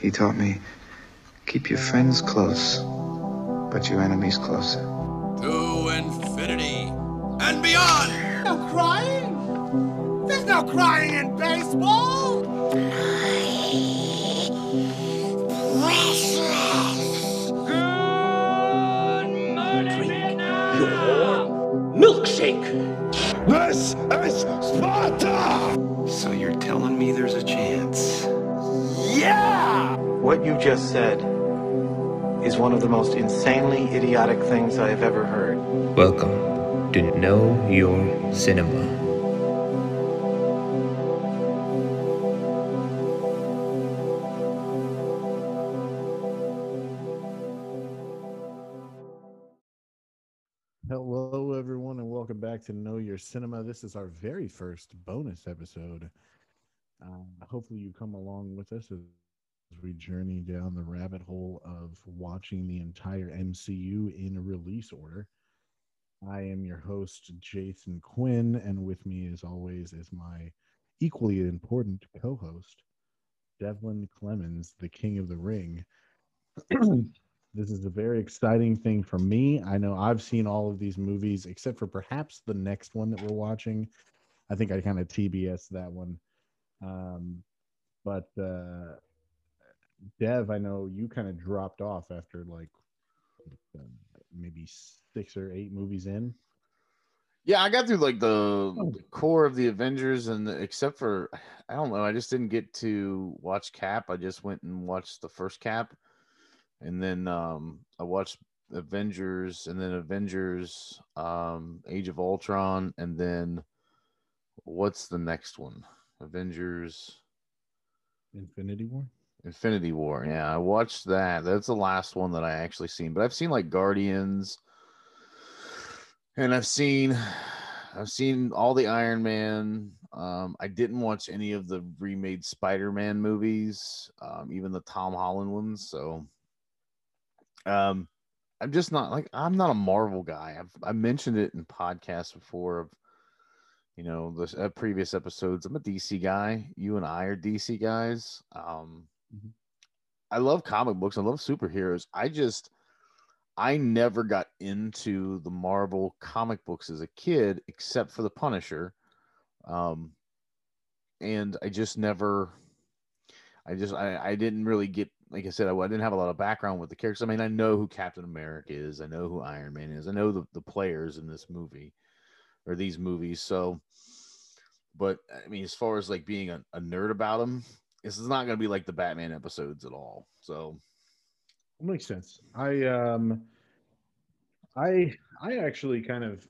He taught me keep your friends close, but your enemies closer. To infinity and beyond! No crying? There's no crying in baseball! milkshake. This is Sparta! So you're telling me there's a chance? Yeah! What you just said is one of the most insanely idiotic things I have ever heard. Welcome to Know Your Cinema. Hello, everyone, and welcome back to Know Your Cinema. This is our very first bonus episode. Uh, hopefully, you come along with us we journey down the rabbit hole of watching the entire MCU in release order. I am your host, Jason Quinn, and with me, as always, is my equally important co host, Devlin Clemens, the King of the Ring. this is a very exciting thing for me. I know I've seen all of these movies except for perhaps the next one that we're watching. I think I kind of TBS that one. Um, but uh, Dev, I know you kind of dropped off after like uh, maybe six or eight movies in. Yeah, I got through like the, the core of the Avengers, and the, except for I don't know, I just didn't get to watch Cap. I just went and watched the first Cap, and then um, I watched Avengers, and then Avengers, um, Age of Ultron, and then what's the next one? Avengers, Infinity War. Infinity War. Yeah, I watched that. That's the last one that I actually seen. But I've seen like Guardians, and I've seen, I've seen all the Iron Man. Um, I didn't watch any of the remade Spider-Man movies, um, even the Tom Holland ones. So, um, I'm just not like I'm not a Marvel guy. I've I mentioned it in podcasts before of you know the uh, previous episodes. I'm a DC guy. You and I are DC guys. Um, I love comic books. I love superheroes. I just I never got into the Marvel comic books as a kid, except for the Punisher. Um, and I just never, I just I, I didn't really get like I said, I, I didn't have a lot of background with the characters. I mean, I know who Captain America is, I know who Iron Man is, I know the, the players in this movie or these movies. So, but I mean, as far as like being a, a nerd about them, this is not going to be like the Batman episodes at all. So, it makes sense. I um, I I actually kind of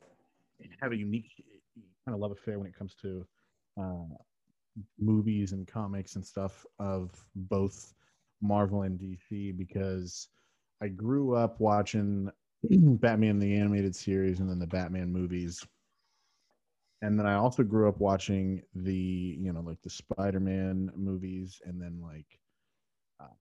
have a unique kind of love affair when it comes to uh, movies and comics and stuff of both Marvel and DC because I grew up watching Batman the animated series and then the Batman movies. And then I also grew up watching the, you know, like the Spider-Man movies and then like uh,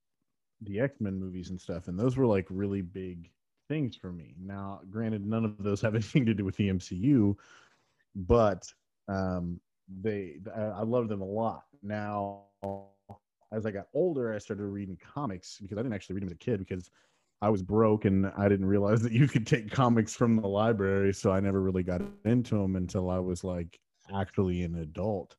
the X-Men movies and stuff. And those were like really big things for me. Now, granted, none of those have anything to do with the MCU, but um, they I, I love them a lot. Now, as I got older, I started reading comics because I didn't actually read them as a kid because I was broke and I didn't realize that you could take comics from the library. So I never really got into them until I was like actually an adult.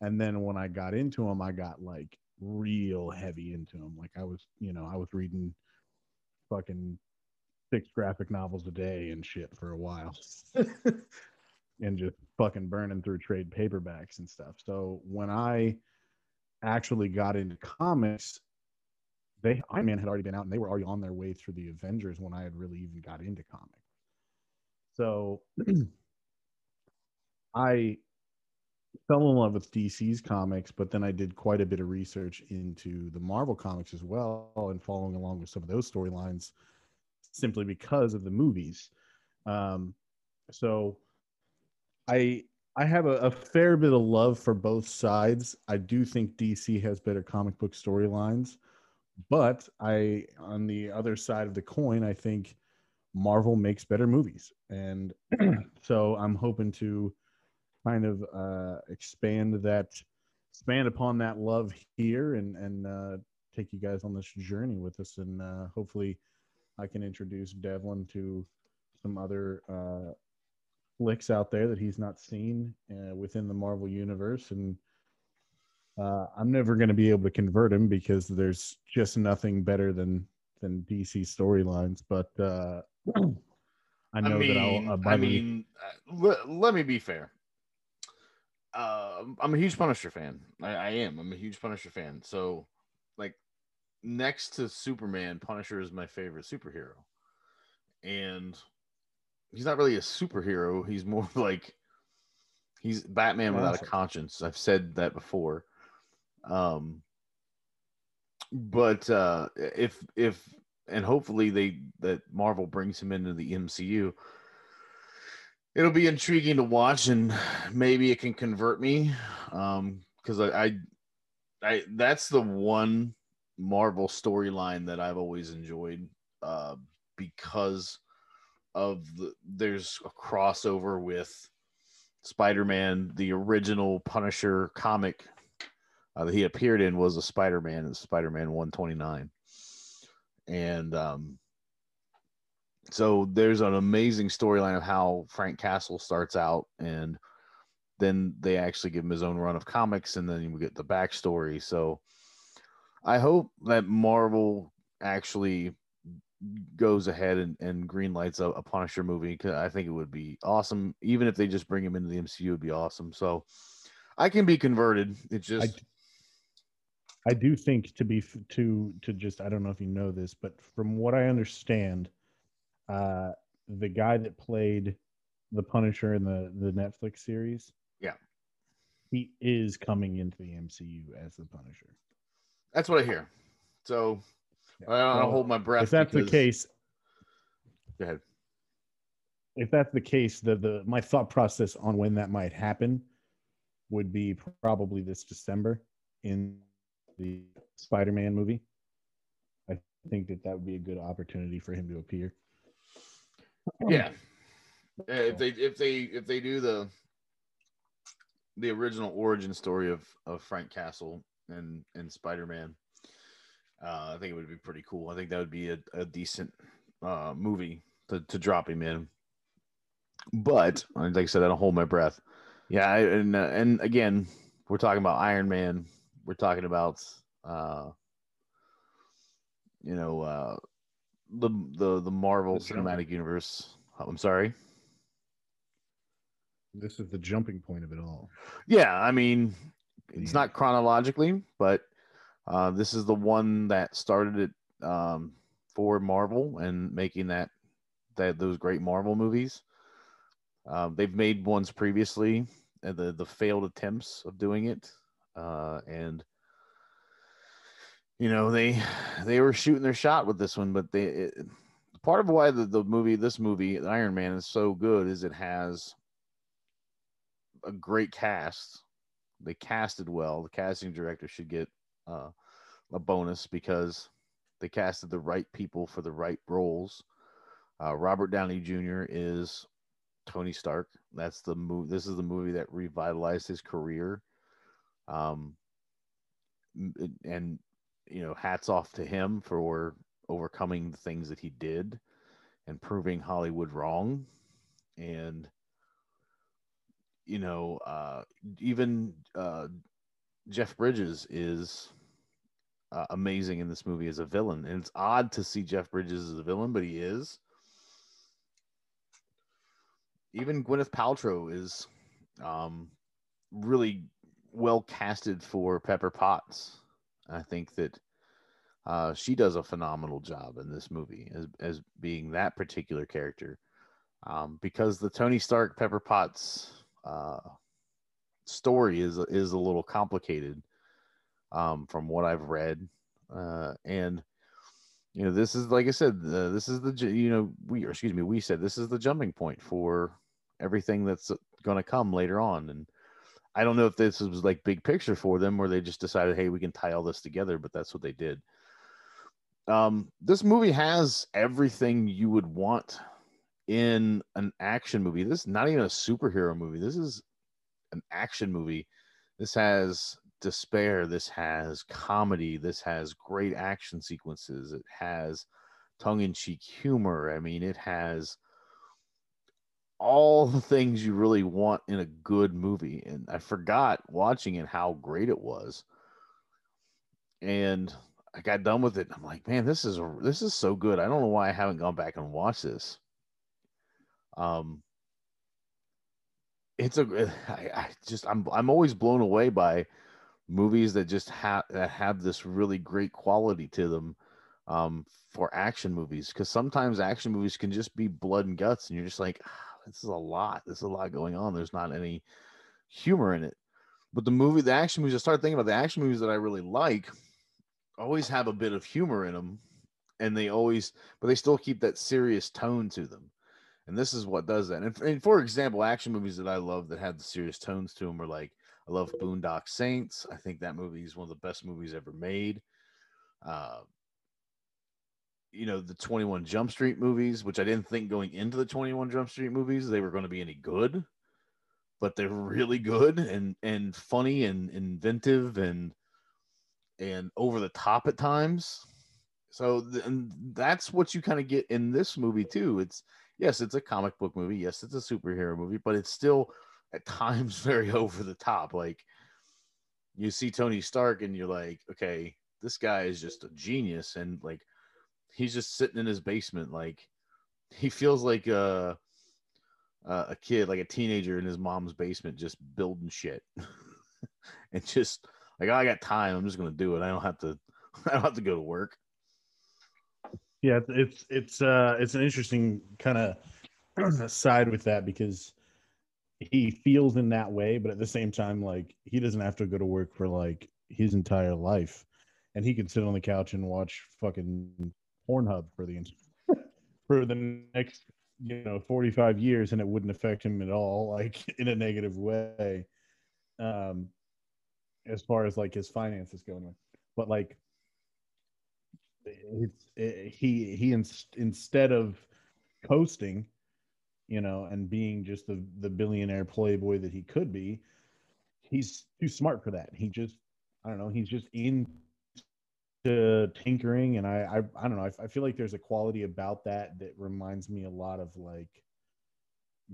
And then when I got into them, I got like real heavy into them. Like I was, you know, I was reading fucking six graphic novels a day and shit for a while. and just fucking burning through trade paperbacks and stuff. So when I actually got into comics, they Iron Man had already been out and they were already on their way through the Avengers when I had really even got into comics. So I fell in love with DC's comics, but then I did quite a bit of research into the Marvel comics as well and following along with some of those storylines simply because of the movies. Um, so I I have a, a, fair bit of love for both sides. I do think DC has better comic book storylines, but I on the other side of the coin, I think Marvel makes better movies, and so I'm hoping to kind of uh, expand that, expand upon that love here, and and uh, take you guys on this journey with us, and uh, hopefully, I can introduce Devlin to some other uh, flicks out there that he's not seen uh, within the Marvel universe, and uh, I'm never going to be able to convert him because there's just nothing better than than DC storylines. But uh, I know that I'll I mean, uh, le- let me be fair. Uh, I'm a huge Punisher fan. I, I am. I'm a huge Punisher fan. So, like, next to Superman, Punisher is my favorite superhero. And he's not really a superhero. He's more like he's Batman without a conscience. I've said that before. Um, but uh, if if and hopefully they that Marvel brings him into the MCU. It'll be intriguing to watch, and maybe it can convert me, um, because I, I, I that's the one Marvel storyline that I've always enjoyed, uh, because of the there's a crossover with Spider-Man, the original Punisher comic uh, that he appeared in was a Spider-Man Spider-Man 129 and um, so there's an amazing storyline of how Frank Castle starts out, and then they actually give him his own run of comics, and then we get the backstory. So I hope that Marvel actually goes ahead and, and greenlights a, a Punisher movie because I think it would be awesome. Even if they just bring him into the MCU, would be awesome. So I can be converted. It just I do think to be to to just I don't know if you know this, but from what I understand, uh, the guy that played the Punisher in the the Netflix series, Yeah. he is coming into the MCU as the Punisher. that's what I hear. So Yeah. I don't Well, hold my breath. If that's the case, go ahead. if that's the case, the the my thought process on when that might happen would be probably this December in the Spider-Man movie. I think that that would be a good opportunity for him to appear. Yeah. Uh, if they if they if they do the the original origin story of of Frank Castle and and Spider Man, uh, I think it would be pretty cool. I think that would be a, a decent uh, movie to to drop him in. But like I said, I don't hold my breath. Yeah, I, and uh, and again, we're talking about Iron Man. We're talking about uh, you know uh, the the the Marvel The. Cinematic Universe. I'm sorry. This is the jumping point of it all. Yeah, I mean, it's not chronologically, but uh, this is the one that started it um, for Marvel and making that that those great Marvel movies. Um, they've made ones previously, uh, the the failed attempts of doing it, uh, and you know they they were shooting their shot with this one, but they it, part of why the, the movie this movie Iron Man is so good is it has a great cast. They casted well. The casting director should get uh, a bonus because they casted the right people for the right roles. Uh, Robert Downey Jr. is Tony Stark. That's the movie. This is the movie that revitalized his career. Um, and you know, hats off to him for overcoming the things that he did and proving Hollywood wrong. And you know, uh, even uh, Jeff Bridges is uh, amazing in this movie as a villain, and it's odd to see Jeff Bridges as a villain, but he is. Even Gwyneth Paltrow is um, really well casted for Pepper Potts. I think that uh, she does a phenomenal job in this movie as as being that particular character, um, because the Tony Stark Pepper Potts uh, story is is a little complicated um, from what I've read, uh, and you know this is like I said, this is the you know we excuse me we said this is the jumping point for everything that's going to come later on, and I don't know if this was like big picture for them or they just decided hey we can tie all this together, but that's what they did. Um, this movie has everything you would want in an action movie. This is not even a superhero movie. This is an action movie. This has despair. This has comedy. This has great action sequences. It has tongue in cheek humor. I mean, it has all the things you really want in a good movie. And I forgot watching it how great it was. And I got done with it. I'm like, man, this is this is so good. I don't know why I haven't gone back and watched this. Um, it's a I, I just I'm I'm always blown away by movies that just have that have this really great quality to them um, for action movies because sometimes action movies can just be blood and guts and you're just like ah, this is a lot. There's a lot going on. There's not any humor in it. But the movie the action movies i started thinking about the action movies that i really like always have a bit of humor in them and they always but they still keep that serious tone to them. And this is what does that. And, and for example action movies that i love that have the serious tones to them are like i love boondock saints. I think that movie is one of the best movies ever made. Uh, you know the 21 jump street movies which i didn't think going into the 21 jump street movies they were going to be any good but they're really good and and funny and inventive and and over the top at times. So th- and that's what you kind of get in this movie too. It's yes it's a comic book movie. Yes it's a superhero movie but it's still at times very over the top. Like you see tony stark and you're like okay this guy is just a genius. And like he's just sitting in his basement like he feels like a a kid like a teenager in his mom's basement just building shit. And just like oh, i got time. I'm just gonna do it. I don't have to i don't have to go to work. Yeah, it's it's uh it's an interesting kind of side with that because he feels in that way, but at the same time, like he doesn't have to go to work for like his entire life, and he can sit on the couch and watch fucking Pornhub for the for the next you know 45 years, and it wouldn't affect him at all, like in a negative way. Um, as far as like his finances going, but like it's it, he he ins- instead of coasting you know and being just the the billionaire playboy that he could be he's too smart for that he just i don't know he's just into tinkering and i i, I don't know I, I feel like there's a quality about that that reminds me a lot of like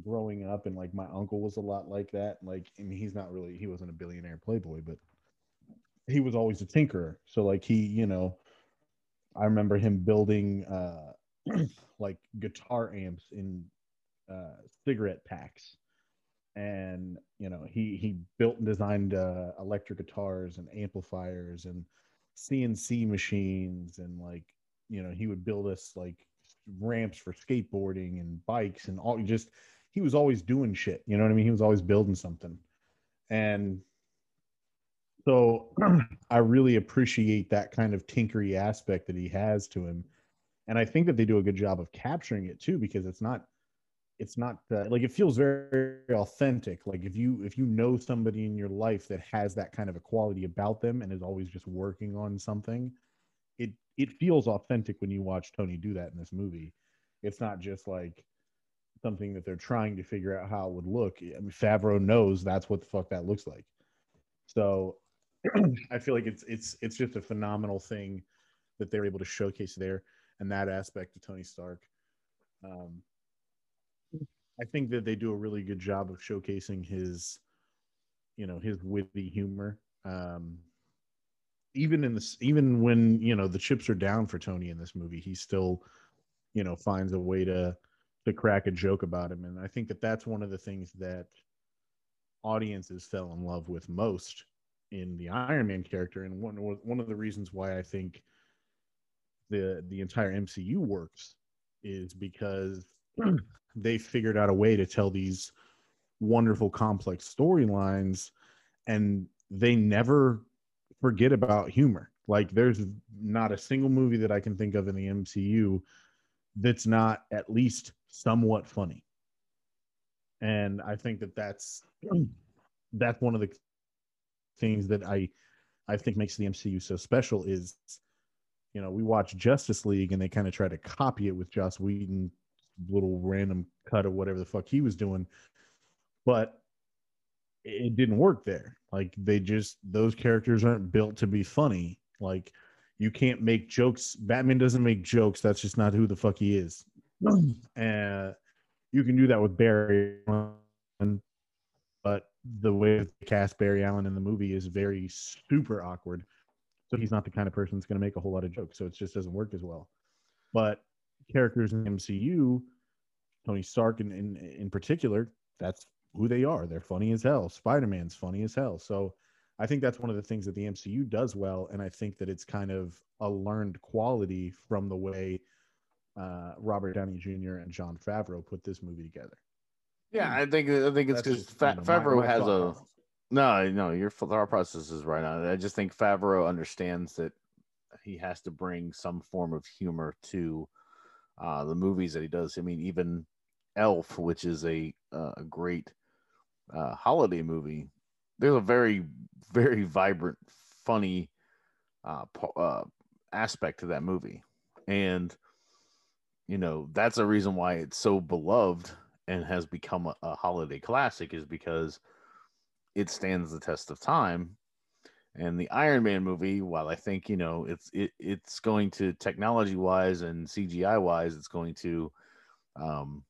growing up and like my uncle was a lot like that like and he's not really he wasn't a billionaire playboy but he was always a tinkerer. So like he you know I remember him building uh, like guitar amps in uh, cigarette packs, and you know he he built and designed uh, electric guitars and amplifiers and CNC machines and like you know he would build us like ramps for skateboarding and bikes and all just he was always doing shit you know what i mean he was always building something and so I really appreciate that kind of tinkery aspect that he has to him. And I think that they do a good job of capturing it too, because it's not, it's not like it feels very authentic. Like if you if you know somebody in your life that has that kind of a quality about them and is always just working on something, it it feels authentic when you watch Tony do that in this movie. It's not just like something that they're trying to figure out how it would look. I mean, Favreau knows that's what the fuck that looks like. So I feel like it's it's it's just a phenomenal thing that they're able to showcase there and that aspect of Tony Stark. Um, I think that they do a really good job of showcasing his, you know, his witty humor. Um, even in this, even when you know the chips are down for Tony in this movie, he still, you know, finds a way to to crack a joke about him, and I think that that's one of the things that audiences fell in love with most in the Iron Man character, and one one of the reasons why I think the the entire MCU works is because they figured out a way to tell these wonderful complex storylines and they never forget about humor. Like there's not a single movie that i can think of in the mcu that's not at least somewhat funny. And i think that that's that's one of the things that I I think makes the MCU so special is you know, we watch Justice League and they kind of try to copy it with Joss Whedon little random cut of whatever the fuck he was doing. But it didn't work there. Like they just those characters aren't built to be funny. Like you can't make jokes. Batman doesn't make jokes. That's just not who the fuck he is. and you can do that with Barry but the way they cast Barry Allen in the movie is very super awkward. So he's not the kind of person that's going to make a whole lot of jokes. So it just doesn't work as well. But characters in the MCU, Tony Stark in, in in particular, that's who they are. They're funny as hell. Spider Man's funny as hell. So I think that's one of the things that the MCU does well, and I think that it's kind of a learned quality from the way uh, Robert Downey Jr. and Jon Favreau put this movie together. Yeah, I think I think it's because Fa- you know, my- Favreau my has a process. no, no. Your thought process is right on. I just think Favreau understands that he has to bring some form of humor to uh, the movies that he does. I mean, even Elf, which is a uh, a great uh, holiday movie, there's a very very vibrant, funny uh, uh, aspect to that movie, and you know that's a reason why it's so beloved and has become a, a holiday classic is because it stands the test of time and the iron man movie while i think you know it's it, it's going to technology wise and cgi wise it's going to um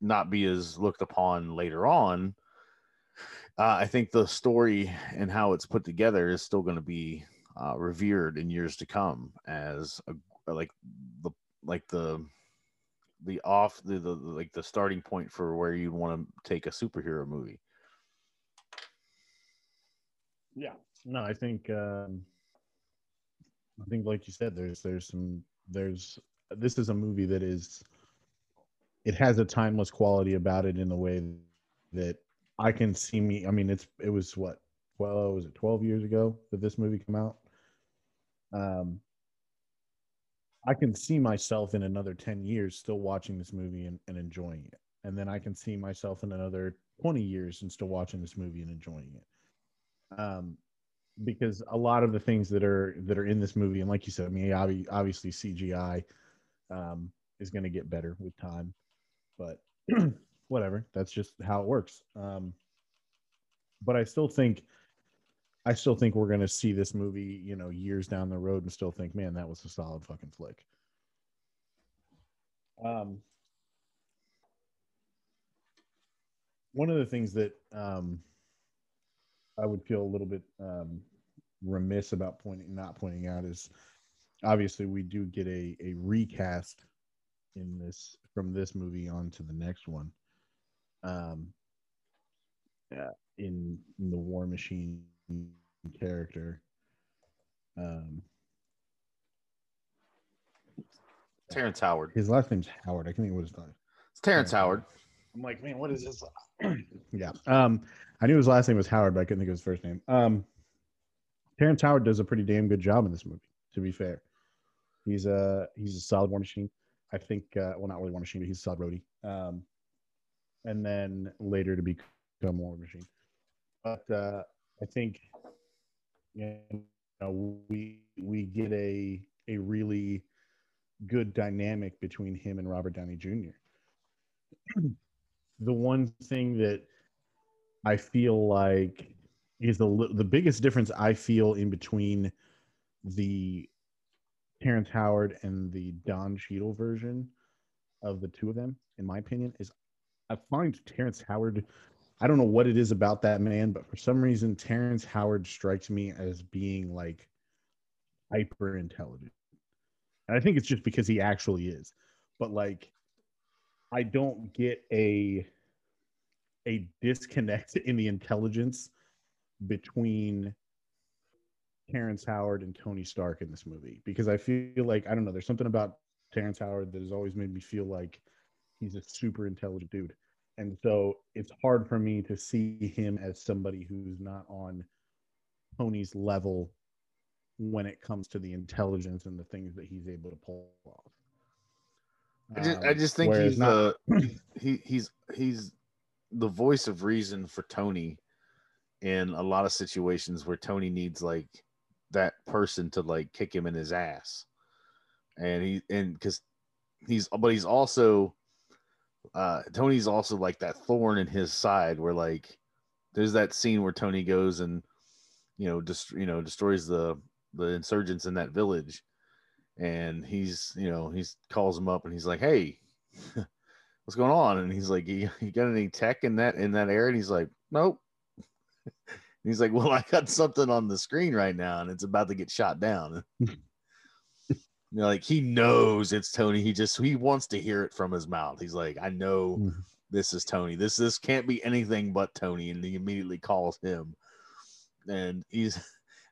not be as looked upon later on uh, i think the story and how it's put together is still going to be uh, revered in years to come as a, like the like the the off the, the like the starting point for where you'd want to take a superhero movie. Yeah. No, I think um I think like you said, there's there's some there's this is a movie that is it has a timeless quality about it in the way that I can see me I mean it's it was what well was it 12 years ago that this movie came out? Um I can see myself in another 10 years still watching this movie and, and enjoying it. And then I can see myself in another 20 years and still watching this movie and enjoying it um because a lot of the things that are that are in this movie and like you said i mean obviously cgi um is going to get better with time but whatever that's just how it works. Um but i still think i still think we're going to see this movie you know years down the road and still think man that was a solid fucking flick. Um one of the things that um I would feel a little bit um, remiss about pointing not pointing out is obviously we do get a a recast in this from this movie on to the next one um uh, in, in the war machine character um Terrence Howard. his last name's howard i can't think what his name It's Terrence Howard. I'm like, man, what is this? yeah. Um, I knew his last name was Howard, but I couldn't think of his first name. Um, Terrence Howard does a pretty damn good job in this movie. To be fair, he's a he's a solid War Machine. I think, uh, well, not really War Machine, but he's a solid roadie. Um, and then later to become War Machine. But uh, I think, you know, we we get a a really good dynamic between him and Robert Downey Jr the one thing that I feel like is the the biggest difference I feel in between the Terrence Howard and the Don Cheadle version of the two of them, in my opinion, is I find Terrence Howard. I don't know what it is about that man, but for some reason, Terrence Howard strikes me as being like hyper intelligent. And I think it's just because he actually is. But like, I don't get a a disconnect in the intelligence between Terrence Howard and Tony Stark in this movie because I feel like I don't know. There's something about Terrence Howard that has always made me feel like he's a super intelligent dude, and so it's hard for me to see him as somebody who's not on Tony's level when it comes to the intelligence and the things that he's able to pull off. I just, I Um, just think he's not- the he he's he's the voice of reason for Tony in a lot of situations where Tony needs like that person to like kick him in his ass, and he and because he's but he's also uh Tony's also like that thorn in his side where like there's that scene where Tony goes and you know just you know destroys the the insurgents in that village and he's you know he's calls him up and he's like hey what's going on? And he's like you, you got any tech in that in that area? And he's like nope. He's like well i got something on the screen right now and it's about to get shot down. You know, like he knows it's tony. He just he wants to hear it from his mouth. He's like i know Mhm. this is tony. This this can't be anything but tony. And he immediately calls him. And he's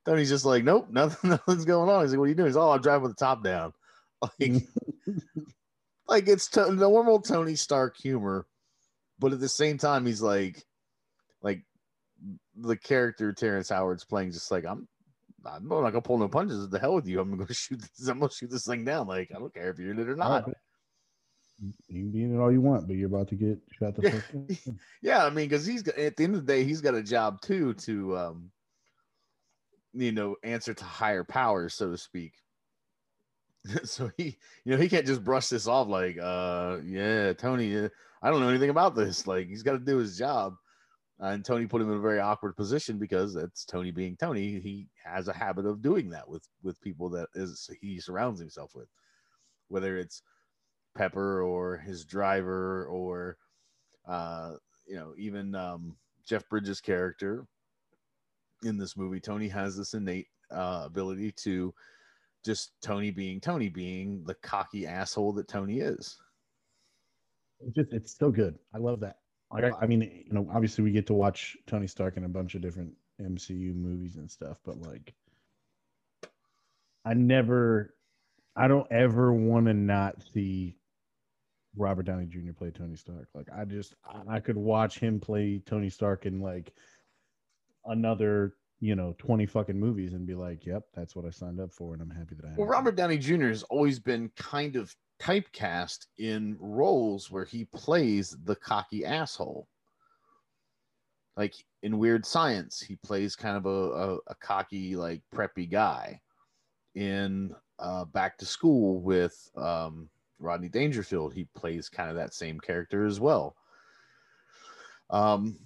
Tony's just like, nope, nothing, nothing's going on. He's like, what are you doing? He's, oh, I'm driving with the top down. Like, like it's to- normal Tony Stark humor, but at the same time, he's like, like the character Terrence Howard's playing, just like I'm. I'm not gonna pull no punches. The hell with you! I'm gonna shoot. This, I'm gonna shoot this thing down. Like I don't care if you're in it or not. You can be in it all you want, but you're about to get shot the Yeah. Yeah, I mean, because he's got- at the end of the day, he's got a job too to, um, you know, answer to higher powers, so to speak. so he, you know, he can't just brush this off like, uh, yeah, Tony, uh, I don't know anything about this. Like, he's got to do his job. and Tony put him in a very awkward position because that's Tony being Tony. He has a habit of doing that with with people that is he surrounds himself with, whether it's Pepper or his driver or uh, you know, even um, Jeff Bridges' character in this movie, Tony has this innate uh, ability to just Tony being Tony, being the cocky asshole that Tony is. It's just it's so good. I love that. Like, I, I mean, you know, obviously we get to watch Tony Stark in a bunch of different MCU movies and stuff, but like, I never, I don't ever want to not see Robert Downey Jr. play Tony Stark. Like, I just, I, I could watch him play Tony Stark in like another, you know, twenty fucking movies and be like, "Yep, that's what I signed up for," and I'm happy that I. Well. Robert Downey Jr. has always been kind of typecast in roles where he plays the cocky asshole. Like in Weird Science, he plays kind of a, a, a cocky, like preppy guy. In uh, Back to School with um, Rodney Dangerfield, he plays kind of that same character as well. Um,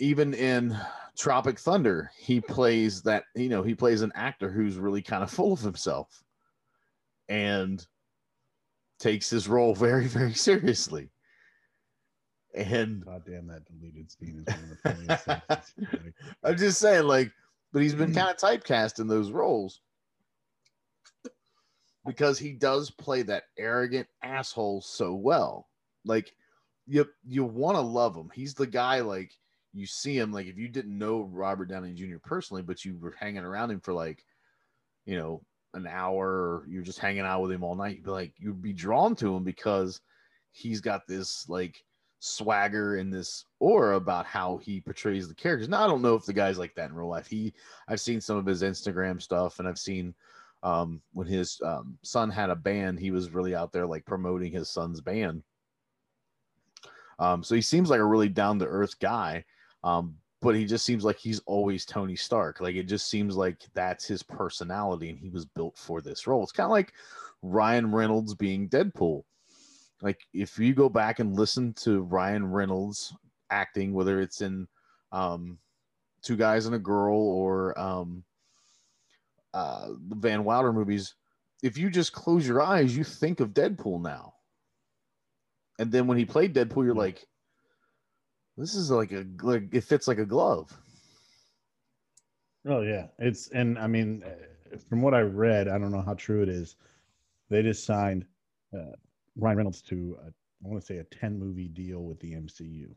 even in Tropic Thunder, he plays that, you know, he plays an actor who's really kind of full of himself and takes his role very, very seriously. And God damn that deleted scene is one of the funniest things. I'm just saying, like, but he's been mm. kind of typecast in those roles because he does play that arrogant asshole so well. Like, you you want to love him. He's the guy like you see him like if you didn't know Robert Downey Jr. personally, but you were hanging around him for like, you know, an hour, you're just hanging out with him all night. You'd be like, you'd be drawn to him because he's got this like swagger and this aura about how he portrays the characters. Now I don't know if the guy's like that in real life. He I've seen some of his Instagram stuff and I've seen um when his um, son had a band, he was really out there like promoting his son's band. Um, so he seems like a really down to earth guy. Um, but he just seems like he's always Tony Stark. Like it just seems like that's his personality and he was built for this role. It's kind of like Ryan Reynolds being Deadpool. Like if you go back and listen to Ryan Reynolds acting, whether it's in um, Two Guys and a Girl or um, uh, the Van Wilder movies, if you just close your eyes, you think of Deadpool now. And then when he played Deadpool, you're like, this is like a like it fits like a glove. Oh yeah, it's and I mean, uh, from what I read, I don't know how true it is. They just signed uh, Ryan Reynolds to a, I want to say a ten movie deal with the MCU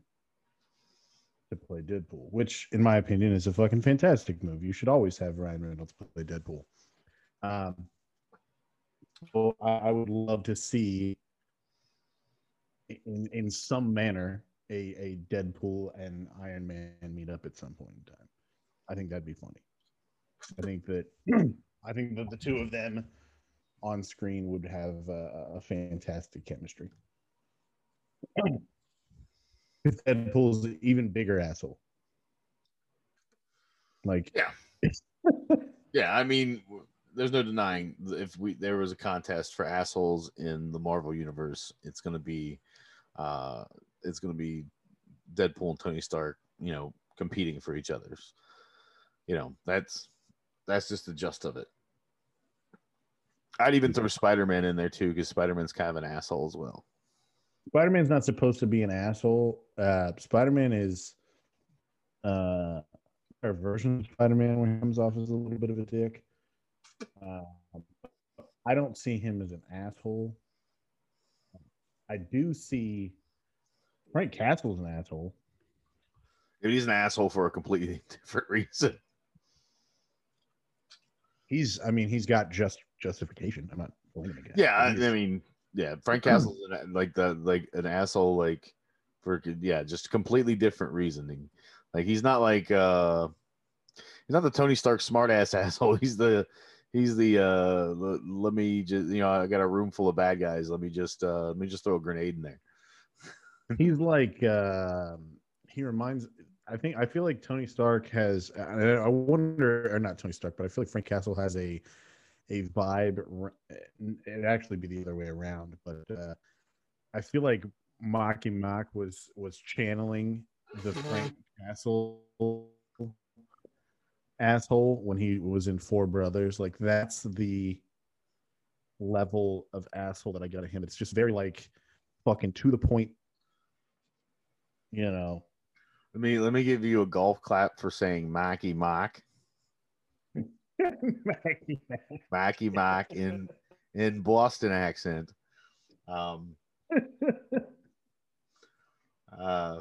to play Deadpool, which in my opinion is a fucking fantastic move. You should always have Ryan Reynolds play Deadpool. Um, so I, I would love to see in in some manner a a Deadpool and Iron Man meet up at some point in time. I think that'd be funny. I think that I think that the two of them on screen would have a, a fantastic chemistry. If Deadpool's an even bigger asshole, like Yeah, yeah. I mean, there's no denying if we there was a contest for assholes in the Marvel universe, it's gonna be, uh, it's gonna be Deadpool and Tony Stark, you know, competing for each other's. You know, that's that's just the gist of it. I'd even throw Spider Man in there too, because Spider Man's kind of an asshole as well. Spider Man's not supposed to be an asshole. Uh, Spider Man is uh, our version of Spider Man when he comes off as a little bit of a dick. Uh, I don't see him as an asshole. I do see Frank Castle's an asshole. If he's an asshole for a completely different reason. He's, I mean, he's got just justification. I'm not blaming him. Yeah, I, I mean, yeah, Frank Castle's an, like the like an asshole, like for yeah, just completely different reasoning. Like he's not like uh he's not the Tony Stark smartass asshole. He's the he's the uh le- let me just you know I got a room full of bad guys. Let me just uh let me just throw a grenade in there. He's like uh, he reminds i think i feel like tony stark has i wonder or not tony stark but i feel like frank castle has a a vibe it'd actually be the other way around but uh i feel like Maki Mock was was channeling the frank castle asshole when he was in four brothers. Like that's the level of asshole that i got at him. It's just very like fucking to the point you know Let me let me give you a golf clap for saying Mackie Mock. Mackie Mock in in Boston accent. Um uh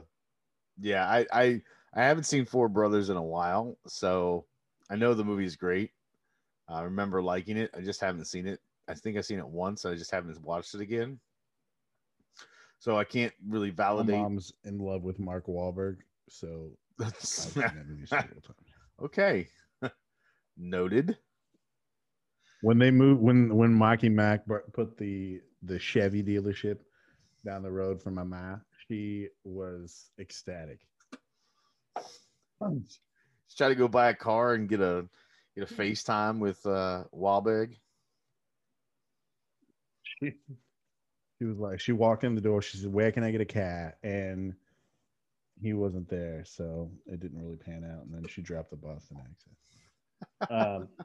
yeah, I I I haven't seen Four Brothers in a while, so I know the movie is great. I remember liking it. I just haven't seen it. I think I've seen it once. I just haven't watched it again. So I can't really My validate. mom's in love with Mark Wahlberg, so I've seen that movie several times. okay. Noted. When they moved, when when Mikey Mac put the the Chevy dealership down the road from my ma, she was ecstatic. Just try to go buy a car and get a get a FaceTime with uh Wahlberg. She, she was like, she walked in the door. She said, "Where can I get a cat?" And he wasn't there, so it didn't really pan out. And then she dropped the Boston accent. Um,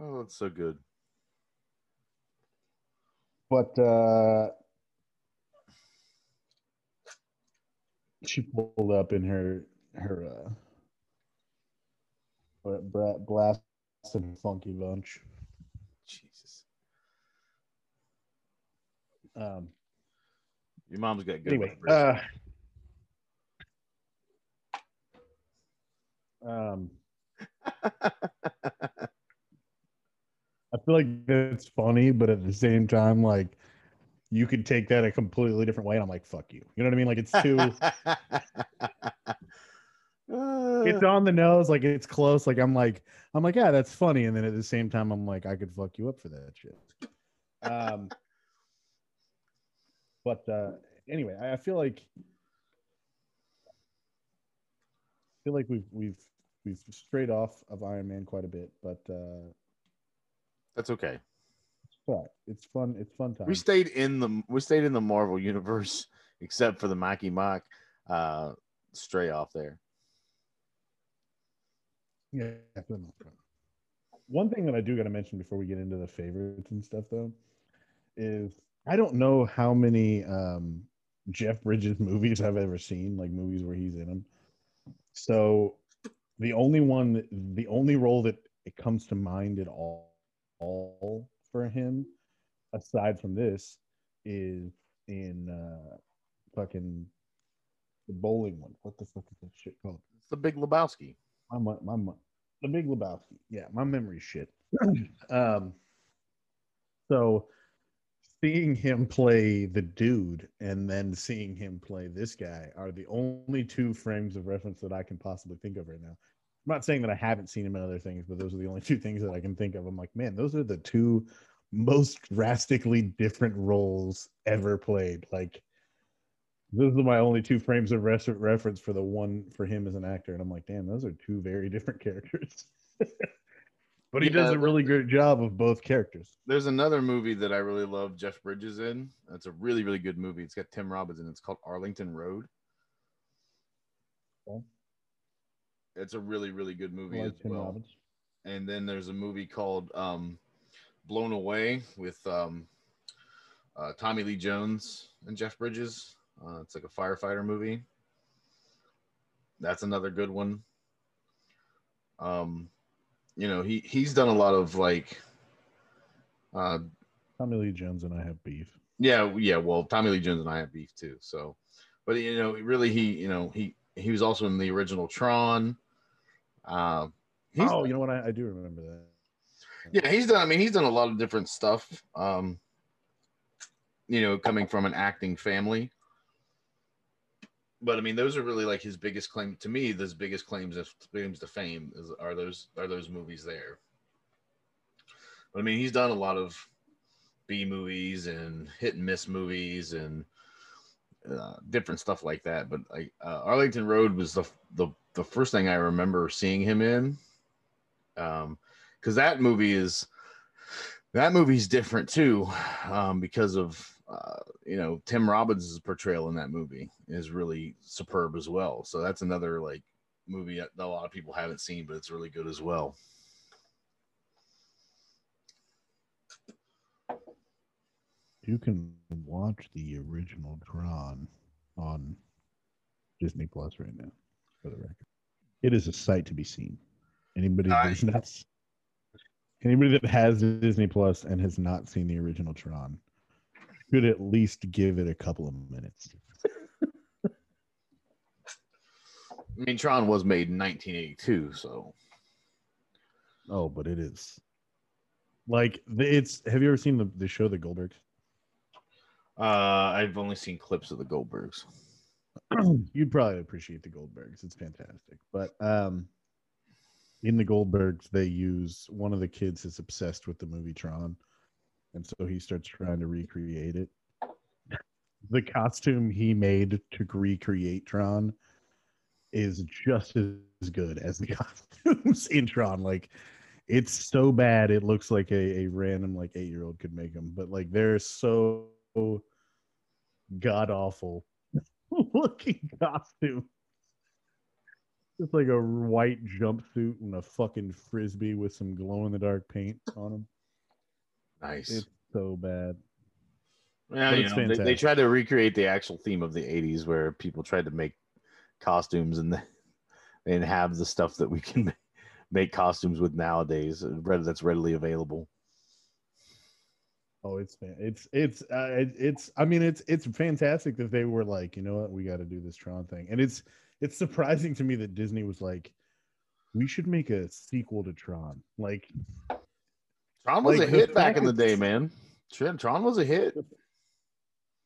Oh, that's so good. but uh she pulled up in her her uh bra- bra- blasted funky bunch um Your mom's got good anyway uh um i feel like that's funny but at the same time like you could take that a completely different way and i'm like fuck you you know what i mean like it's too it's on the nose, like it's close. Like I'm like, I'm like, yeah, that's funny. And then at the same time, I'm like, I could fuck you up for that shit. Um, but uh, anyway, I I feel like I feel like we've we've we've strayed off of Iron Man quite a bit, but uh, That's okay. but it's fun. It's fun time. We stayed in the we stayed in the Marvel universe except for the Mackie Mock uh stray off there. Yeah. for the most part. One thing that I do got to mention before we get into the favorites and stuff, though, is I don't know how many um, Jeff Bridges movies I've ever seen, like movies where he's in them. So the only one, that- the only role that it comes to mind at all, all for him, aside from this, is in uh, fucking the bowling one. What the fuck is that shit called? It's the Big Lebowski. my my, my, my the Big Lebowski. Yeah, my memory shit. um, so seeing him play the dude and then seeing him play this guy are the only two frames of reference that I can possibly think of right now. I'm not saying that I haven't seen him in other things, but those are the only two things that I can think of. I'm like, man, those are the two most drastically different roles ever played. Like, those are my only two frames of reference for the one for him as an actor, and I'm like, damn, those are two very different characters. but he Yeah, does a really great job of both characters. There's another movie that I really love Jeff Bridges in. It's a really, really good movie. It's got Tim Robbins in it. It's called Arlington Road. Okay. It's a really, really good movie like as Tim well. Robbins. And then there's a movie called um, Blown Away with um, uh, Tommy Lee Jones and Jeff Bridges. Uh, it's like a firefighter movie. That's another good one. Um, you know, he he's done a lot of like, uh, Tommy Lee Jones and I have beef. yeah, yeah. Well, Tommy Lee Jones and I have beef too. So, but you know, really, he you know he he was also in the original Tron. Uh, he's, oh, you know what? I, I do remember that. yeah, he's done. I mean, he's done a lot of different stuff. Um, you know, coming from an acting family. But I mean, those are really like his biggest claim to me. Those biggest claims of claims to fame is are those are those movies there. But I mean, he's done a lot of B movies and hit and miss movies and uh, different stuff like that. But like uh, Arlington Road was the the the first thing I remember seeing him in. Um, because that movie is that movie's different too, um, because of uh, you know Tim Robbins' portrayal in that movie is really superb as well. So that's another like movie that a lot of people haven't seen, but it's really good as well. You can watch the original Tron on Disney Plus right now, for the record. It is a sight to be seen. Anybody that Nice. is not anybody that has Disney Plus and has not seen the original Tron should at least give it a couple of minutes. I mean, Tron was made in 1982, so Oh, but it is like it's. Have you ever seen the the show The Goldbergs? uh, I've only seen clips of the Goldbergs. You'd probably appreciate the Goldbergs. It's fantastic. But um in the Goldbergs, they use one of the kids is obsessed with the movie Tron, and so he starts trying to recreate it. The costume he made to recreate Tron is just as good as the costumes in Tron. Like it's so bad it looks like a, a random like eight year old could make them, but like they're so god awful looking costume. It's like a white jumpsuit and a fucking frisbee with some glow in the dark paint on them. Nice. It's so bad. Yeah, you know, they, they tried to recreate the actual theme of the 80s where people tried to make costumes and and have the stuff that we can make costumes with nowadays uh, that's readily available. Oh, it's it's it's uh, it's. I mean, it's it's fantastic that they were like, you know what, we got to do this Tron thing, and it's it's surprising to me that Disney was like, we should make a sequel to Tron. Like, Tron was Like, a hit back in the day, man. Tron was a hit.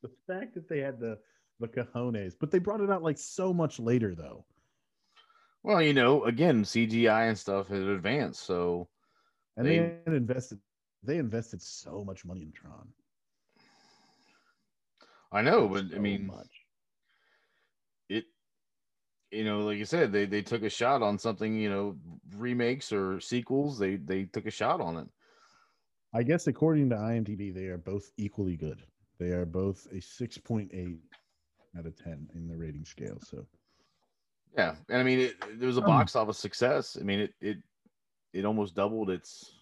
the fact that they had the the cojones, but they brought it out like so much later, though. Well, you know, again, CGI and stuff had advanced, so And They- they, invested they invested so much money in Tron. I know, but I mean, much. it you know like you said they they took a shot on something you know remakes or sequels they they took a shot on it I guess according to IMDb, they are both equally good. They are both a six point eight out of ten in the rating scale. So yeah and i mean it, it was a Um, box office success i mean it it it almost doubled its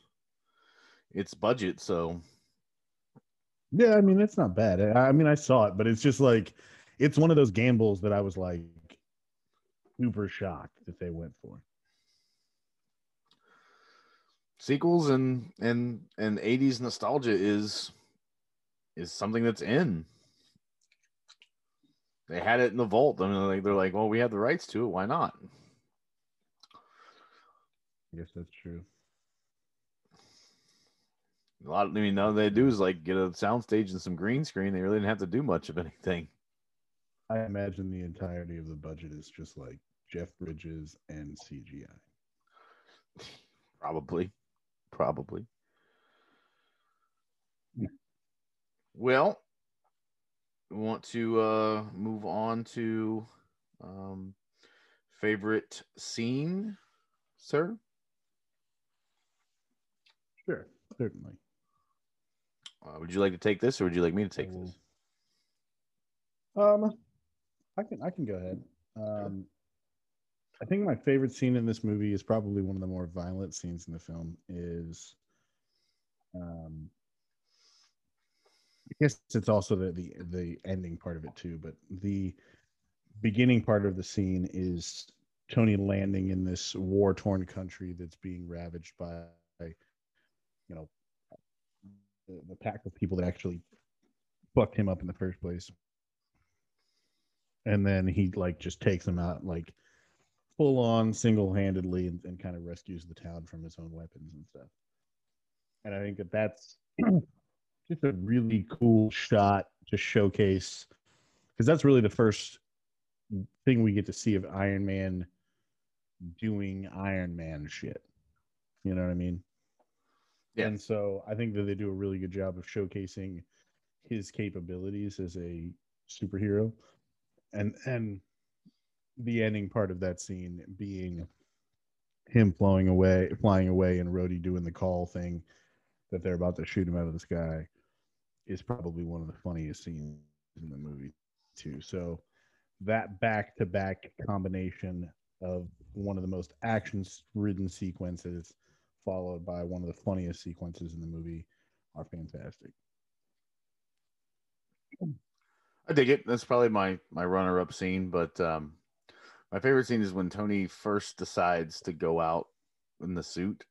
its budget so yeah, I mean it's not bad. I, I mean I saw it, but it's just like it's one of those gambles that I was like super shocked that they went for. Sequels and and and 80s nostalgia is is something that's in they had it in the vault i mean like they're like well we have the rights to it why not I guess that's true. a lot i mean all they do is like get a soundstage and some green screen they really didn't have to do much of anything I imagine the entirety of the budget is just like Jeff Bridges and CGI. Probably. Probably. Well, we want to uh move on to um favorite scene, sir? Sure, certainly. Uh, would you like to take this, or would you like me to take this? Um, I can I can go ahead. Um, I think my favorite scene in this movie is probably one of the more violent scenes in the film. Is, um, I guess it's also the the the ending part of it too. But the beginning part of the scene is Tony landing in this war torn country that's being ravaged by, you know, the, the pack of people that actually fucked him up in the first place and then he like just takes them out like full on single-handedly and, and kind of rescues the town from his own weapons and stuff. And i think that that's just a really cool shot to showcase because that's really the first thing we get to see of iron man doing iron man shit. You know what i mean? Yeah. and so i think that they do a really good job of showcasing his capabilities as a superhero. And and the ending part of that scene being him flying away flying away and Rhodey doing the call thing that they're about to shoot him out of the sky is probably one of the funniest scenes in the movie too so that back to back combination of one of the most action ridden sequences followed by one of the funniest sequences in the movie are fantastic I dig it. That's probably my my runner up scene, but um my favorite scene is when Tony first decides to go out in the suit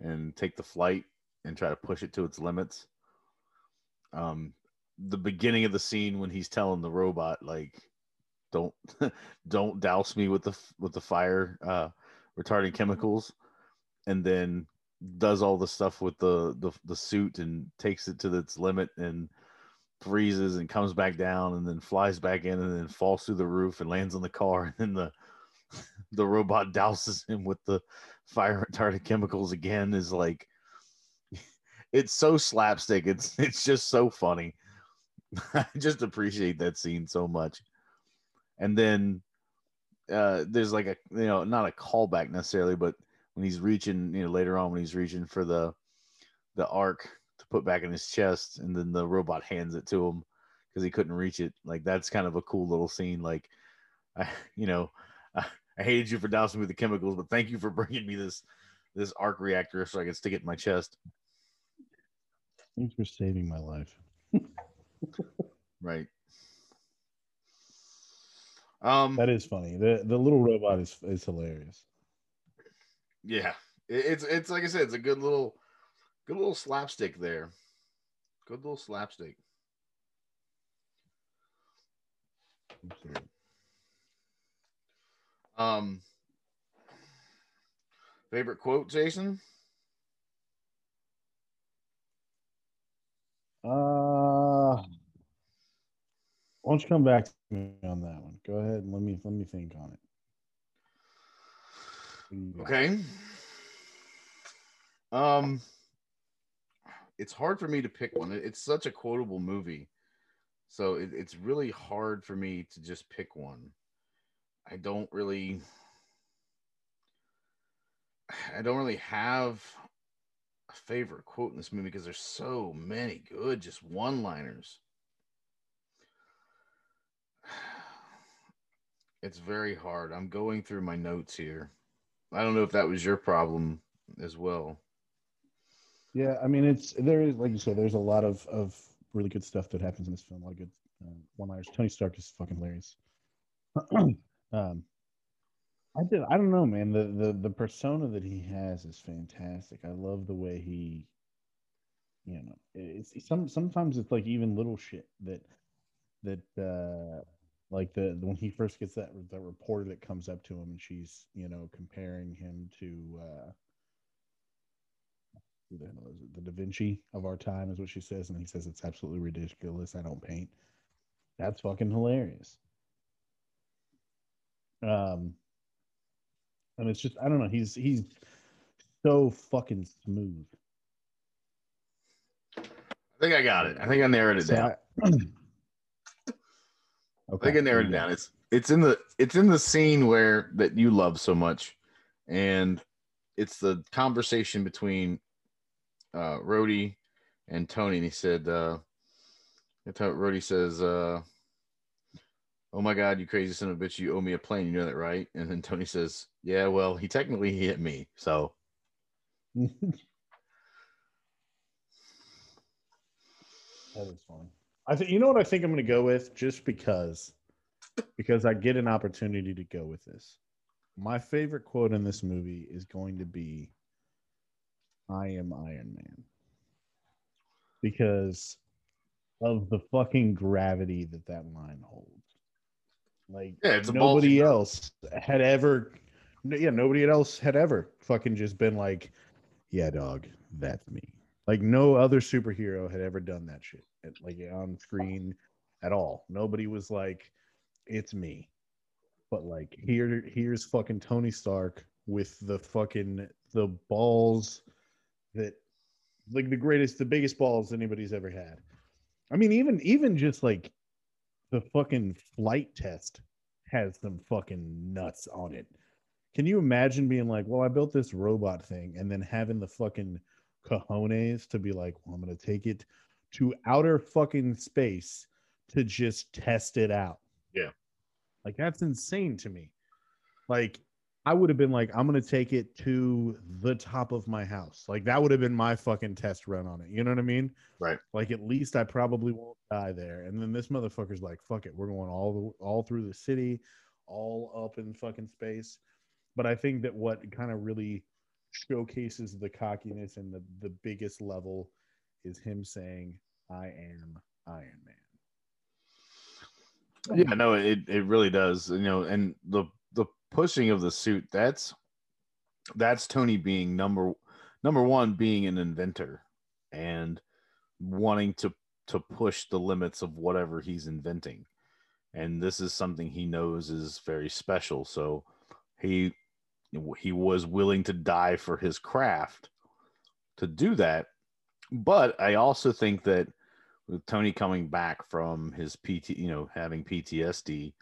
and take the flight and try to push it to its limits. Um the beginning of the scene when he's telling the robot like don't don't douse me with the with the fire uh retarding chemicals and then does all the stuff with the the, the suit and takes it to its limit and freezes and comes back down and then flies back in and then falls through the roof and lands on the car and then the the robot douses him with the fire retardant chemicals again is like it's so slapstick. It's it's just so funny. I just appreciate that scene so much. And then uh there's like a you know not a callback necessarily but when he's reaching you know later on when he's reaching for the the arc put back in his chest and then the robot hands it to him because he couldn't reach it. Like that's kind of a cool little scene. Like i you know I, I hated you for dousing me with the chemicals but thank you for bringing me this this arc reactor so i can stick it in my chest. Thanks for saving my life. Right. Um That is funny. The the little robot is is hilarious. yeah. It- it's it's like i said it's a good little good little slapstick there good little slapstick um favorite quote jason Uh, why don't you come back to me on that one? Go ahead and let me let me think on it. What do you got? Okay. Um it's hard for me to pick one. It's such a quotable movie. So it, it's really hard for me to just pick one. I don't really I don't really have a favorite quote in this movie because there's so many good just one-liners. It's very hard. I'm going through my notes here. I don't know if that was your problem as well. Yeah, I mean it's there is like you said, there's a lot of of really good stuff that happens in this film. A lot of good uh, one-liners. Tony Stark is fucking hilarious. um, I did. I don't know, man. The the the persona that he has is fantastic. I love the way he, you know, it's, some sometimes it's like even little shit that that uh like the when he first gets that that reporter that comes up to him and she's you know comparing him to uh the hell is it? The Da Vinci of our time is what she says, and he says it's absolutely ridiculous. I don't paint. That's fucking hilarious. Um, and it's just I don't know. He's he's so fucking smooth. I think I got it. I think I narrowed it So down. I, I think I narrowed it down. It's it's in the it's in the scene where that you love so much, and it's the conversation between uh, Rhodey and Tony, and he said, uh, Rhodey says, uh, "Oh my God, you crazy son of a bitch! You owe me a plane. You know that, right?" And then Tony says, "Yeah, well, he technically hit me, so." That is fun. I think you know what I think I'm going to go with just because because I get an opportunity to go with this. My favorite quote in this movie is going to be I am Iron Man. Because of the fucking gravity that that line holds. Like Yeah, nobody else had ever yeah, nobody else had ever fucking just been like, yeah, dog, that's me. Like no other superhero had ever done that shit, at- like on screen at all. Nobody was like, it's me. But like here, here's fucking Tony Stark with the fucking the balls that like the greatest, the biggest balls anybody's ever had. I mean, even even just like the fucking flight test has some fucking nuts on it. Can you imagine being like, well, I built this robot thing and then having the fucking cojones to be like, well, I'm to take it to outer fucking space to just test it out. Yeah. Like, that's insane to me. Like, I would have been like, I'm going to take it to the top of my house. Like, that would have been my fucking test run on it. You know what I mean? Right. Like, at least I probably won't die there. And then this motherfucker's like, fuck it. We're going all, the, all through the city, all up in fucking space but I think that what kind of really showcases the cockiness and the the biggest level is him saying, "I am Iron Man." Yeah, no, it it really does. You know, and the pushing of the suit that's that's Tony being number number one being an inventor and wanting to to push the limits of whatever he's inventing. And this is something he knows is very special. So he he was willing to die for his craft to do that. But I also think that with Tony coming back from his PT, you know, having PTSD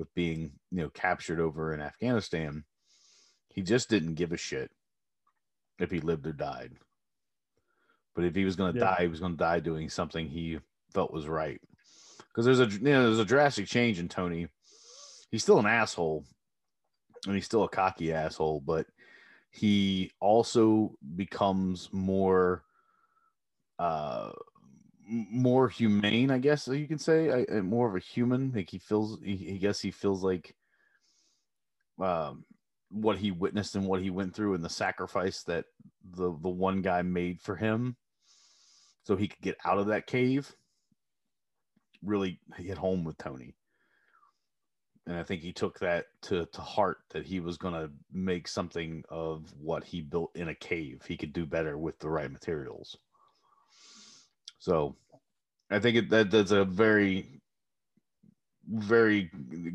with being, you know, captured over in Afghanistan, he just didn't give a shit if he lived or died. But if he was going to Yeah. die, he was going to die doing something he felt was right. Because there's a you know there's a drastic change in Tony. He's still an asshole, and he's still a cocky asshole, but he also becomes more uh more humane i guess you can say I, more of a human. Like he feels he, he guess he feels like um what he witnessed and what he went through and the sacrifice that the the one guy made for him so he could get out of that cave really hit home with tony. And i think he took that to to heart that he was going to make something of what he built in a cave. He could do better with the right materials so I think it, that that's a very, very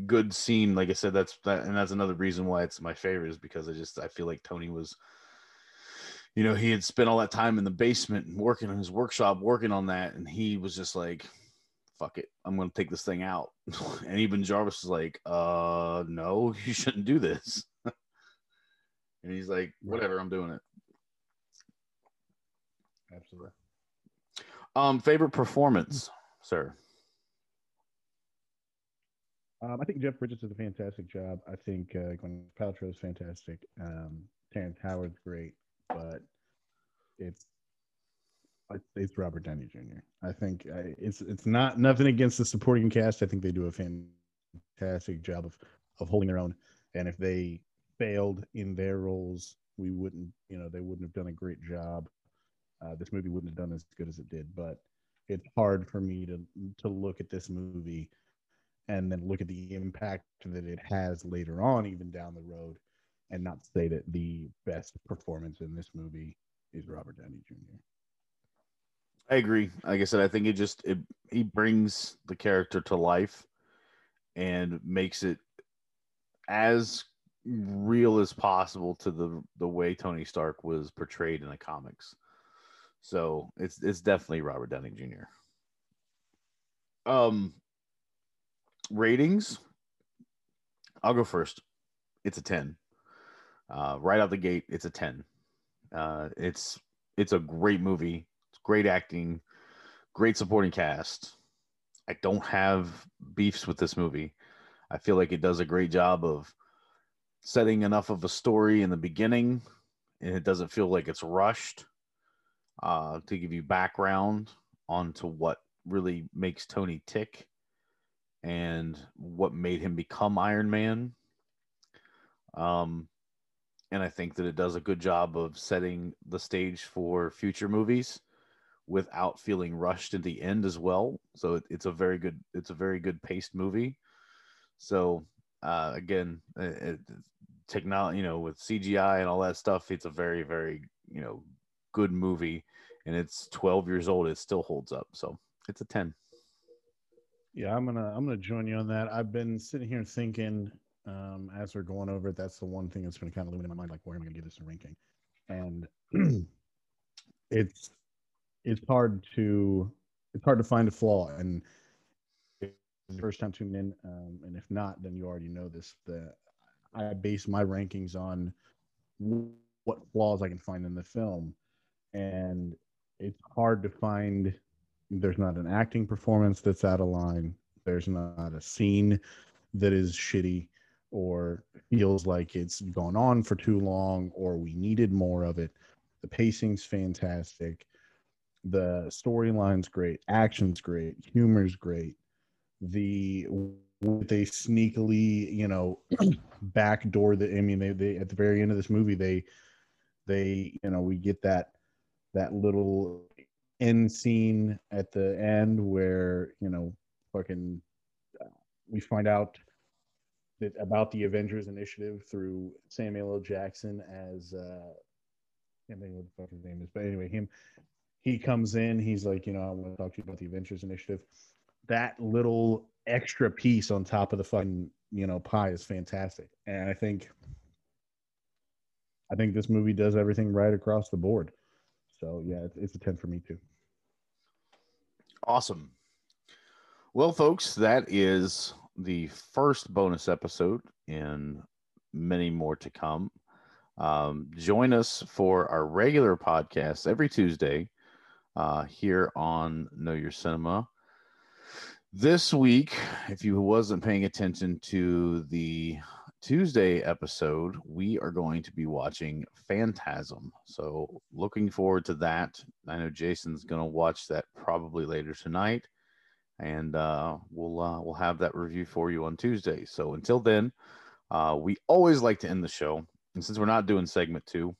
good scene. Like I said, that's that, and that's another reason why it's my favorite is because I just I feel like Tony was, you know, he had spent all that time in the basement working in his workshop, working on that, and he was just like, "Fuck it, I'm gonna take this thing out." and even Jarvis was like, "Uh, no, you shouldn't do this." and he's like, "Whatever, I'm doing it." Absolutely. Um, favorite performance, sir. Um, I think Jeff Bridges did a fantastic job. I think uh, Gwyneth Paltrow is fantastic. Um, Terrence Howard's great, but it's it's- Robert Downey Jr. I think uh, it's it's not nothing against the supporting cast. I think they do a fantastic job of of holding their own. And if they failed in their roles, we wouldn't, you know, they wouldn't have done a great job. Uh, this movie wouldn't have done as good as it did. But it's hard for me to to look at this movie and then look at the impact that it has later on, even down the road, and not say that the best performance in this movie is Robert Downey Jr. I agree. Like I said, I think it just it he brings the character to life and makes it as real as possible to the the way Tony Stark was portrayed in the comics. So it's it's definitely Robert Downey Jr. Um ratings. I'll go first. It's a 10. Uh, right out the gate, it's a 10. Uh, it's it's a great movie. It's great acting, great supporting cast. I don't have beefs with this movie. I feel like it does a great job of setting enough of a story in the beginning, and it doesn't feel like it's rushed uh, to give you background onto what really makes Tony tick and what made him become Iron Man. Um, and I think that it does a good job of setting the stage for future movies without feeling rushed at the end as well. So it, it's a very good it's a very good paced movie. So uh, again, it, technology, you know, with CGI and all that stuff, it's a very very you know good movie, and it's 12 years old. It still holds up. So it's a 10. Yeah, I'm gonna I'm gonna join you on that. I've been sitting here thinking um, as we're going over it. That's the one thing that's been kind of looming in my mind, like where am I gonna give this a ranking? And it's it's hard to it's hard to find a flaw. And first time tuning in, um, and if not, then you already know this. That I base my rankings on what flaws I can find in the film, and it's hard to find there's not an acting performance that's out of line there's not a scene that is shitty or feels like it's gone on for too long or we needed more of it. The pacing's fantastic the storyline's great action's great humor's great. The they sneakily you know backdoor the i mean they, they at the very end of this movie they they you know we get that that little end scene at the end where you know fucking uh, we find out that about the Avengers Initiative through Samuel L. Jackson as uh I can't think what the fuck his name is, but anyway, him he comes in, he's like, you know, I want to talk to you about the Avengers Initiative. That little extra piece on top of the fucking, you know, pie is fantastic. And I think I think this movie does everything right across the board. So yeah, it's, it's a 10 for me too. Awesome. Well, folks, that is the first bonus episode in many more to come. Um, join us for our regular podcast every Tuesday uh, here on Know Your Cinema. This week, if you wasn't paying attention to the Tuesday episode, we are going to be watching Phantasm. So, looking forward to that. I know Jason's going to watch that probably later tonight, and uh, we'll uh, we'll have that review for you on Tuesday. So, until then, uh, we always like to end the show, and since we're not doing segment two,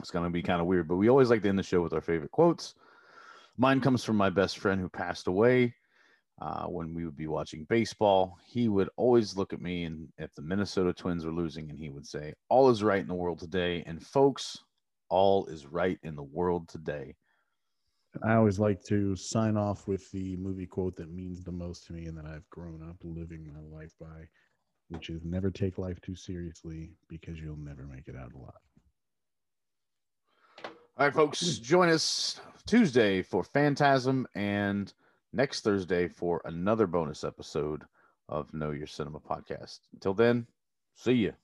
it's going to be kind of weird. But we always like to end the show with our favorite quotes. Mine comes from my best friend who passed away uh, when we would be watching baseball, he would always look at me and if the Minnesota Twins were losing, and he would say, All is right in the world today. And folks, all is right in the world today. I always like to sign off with the movie quote that means the most to me and that I've grown up living my life by, which is never take life too seriously because you'll never make it out alive. All right, folks, join us Tuesday for Phantasm and next Thursday for another bonus episode of Know Your Cinema podcast. Until then, see you.